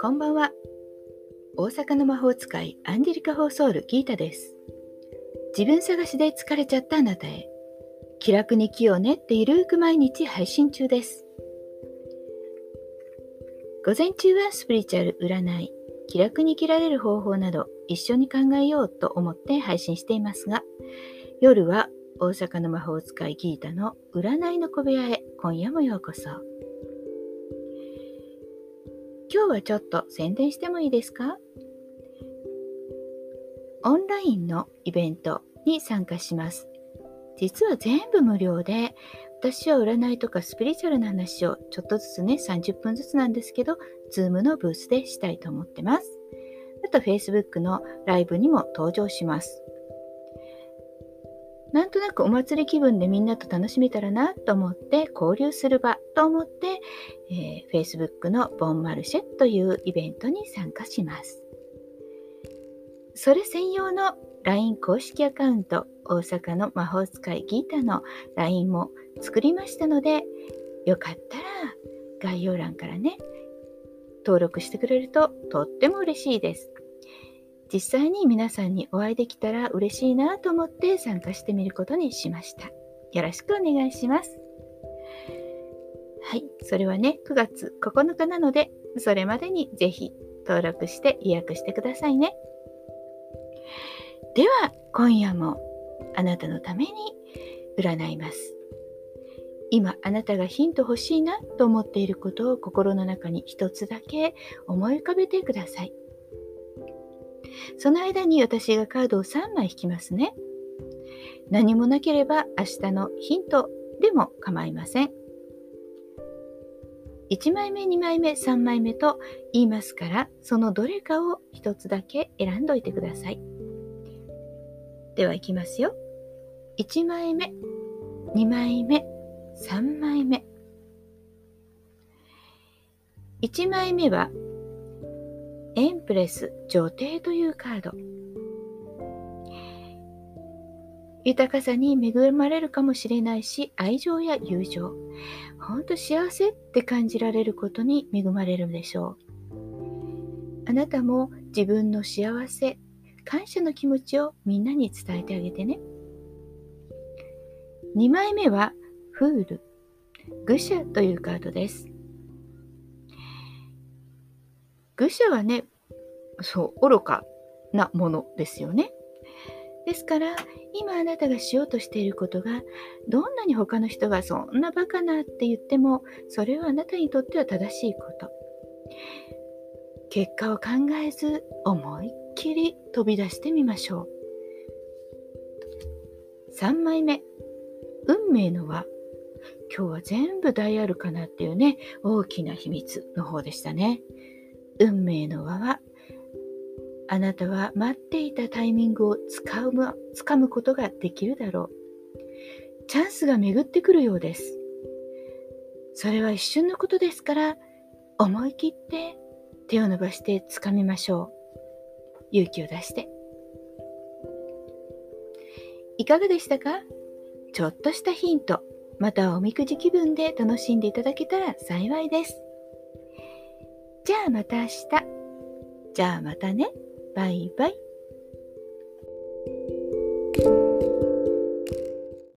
こんばんは。大阪の魔法使いアンジェリカ・ホーソール・ギータです。自分探しで疲れちゃったあなたへ。気楽に気を練ってゆるく毎日配信中です。午前中はスピリチュアル占い、気楽に生きられる方法など一緒に考えようと思って配信していますが、夜は大阪の魔法使いギータの占いの小部屋へ今夜もようこそ。今日はちょっと宣伝してもいいですか？オンラインのイベントに参加します。実は全部無料で、私は占いとかスピリチュアルな話をちょっとずつね、30分ずつなんですけど、Zoom のブースでしたいと思ってます。あと Facebook のライブにも登場します。なんとなくお祭り気分でみんなと楽しめたらなと思って交流する場と思って、えー、Facebook のボンマルシェというイベントに参加します。それ専用の LINE 公式アカウント大阪の魔法使いギータの LINE も作りましたのでよかったら概要欄からね登録してくれるととっても嬉しいです。実際に皆さんにお会いできたら嬉しいなと思って参加してみることにしました。よろしくお願いします。はい、それはね、9月9日なので、それまでにぜひ登録して予約してくださいね。では、今夜もあなたのために占います。今あなたがヒント欲しいなと思っていることを心の中に一つだけ思い浮かべてください。その間に私がカードを3枚引きますね。何もなければ明日のヒントでも構いません。1枚目、2枚目、3枚目と言いますから、そのどれかを1つだけ選んどいてください。では、いきますよ。1枚目、2枚目、3枚目。1枚目はエンプレス女帝というカード。豊かさに恵まれるかもしれないし、愛情や友情、ほんと幸せって感じられることに恵まれるでしょう。あなたも自分の幸せ、感謝の気持ちをみんなに伝えてあげてね。2枚目は、フール、愚者というカードです。愚者はね、そう、愚かなものですよね。ですから、今あなたがしようとしていることが、どんなに他の人がそんなバカなって言っても、それはあなたにとっては正しいこと。結果を考えず、思いっきり飛び出してみましょう。3枚目、運命の輪。今日は全部大アルカナっていうね、大きな秘密の方でしたね。運命の輪は、あなたは待っていたタイミングをつかむ掴むことができるだろう。チャンスが巡ってくるようです。それは一瞬のことですから、思い切って手を伸ばして掴みましょう。勇気を出して。いかがでしたか？ちょっとしたヒント、またはおみくじ気分で楽しんでいただけたら幸いです。じゃあまた明日。じゃあまたね。バイバイ。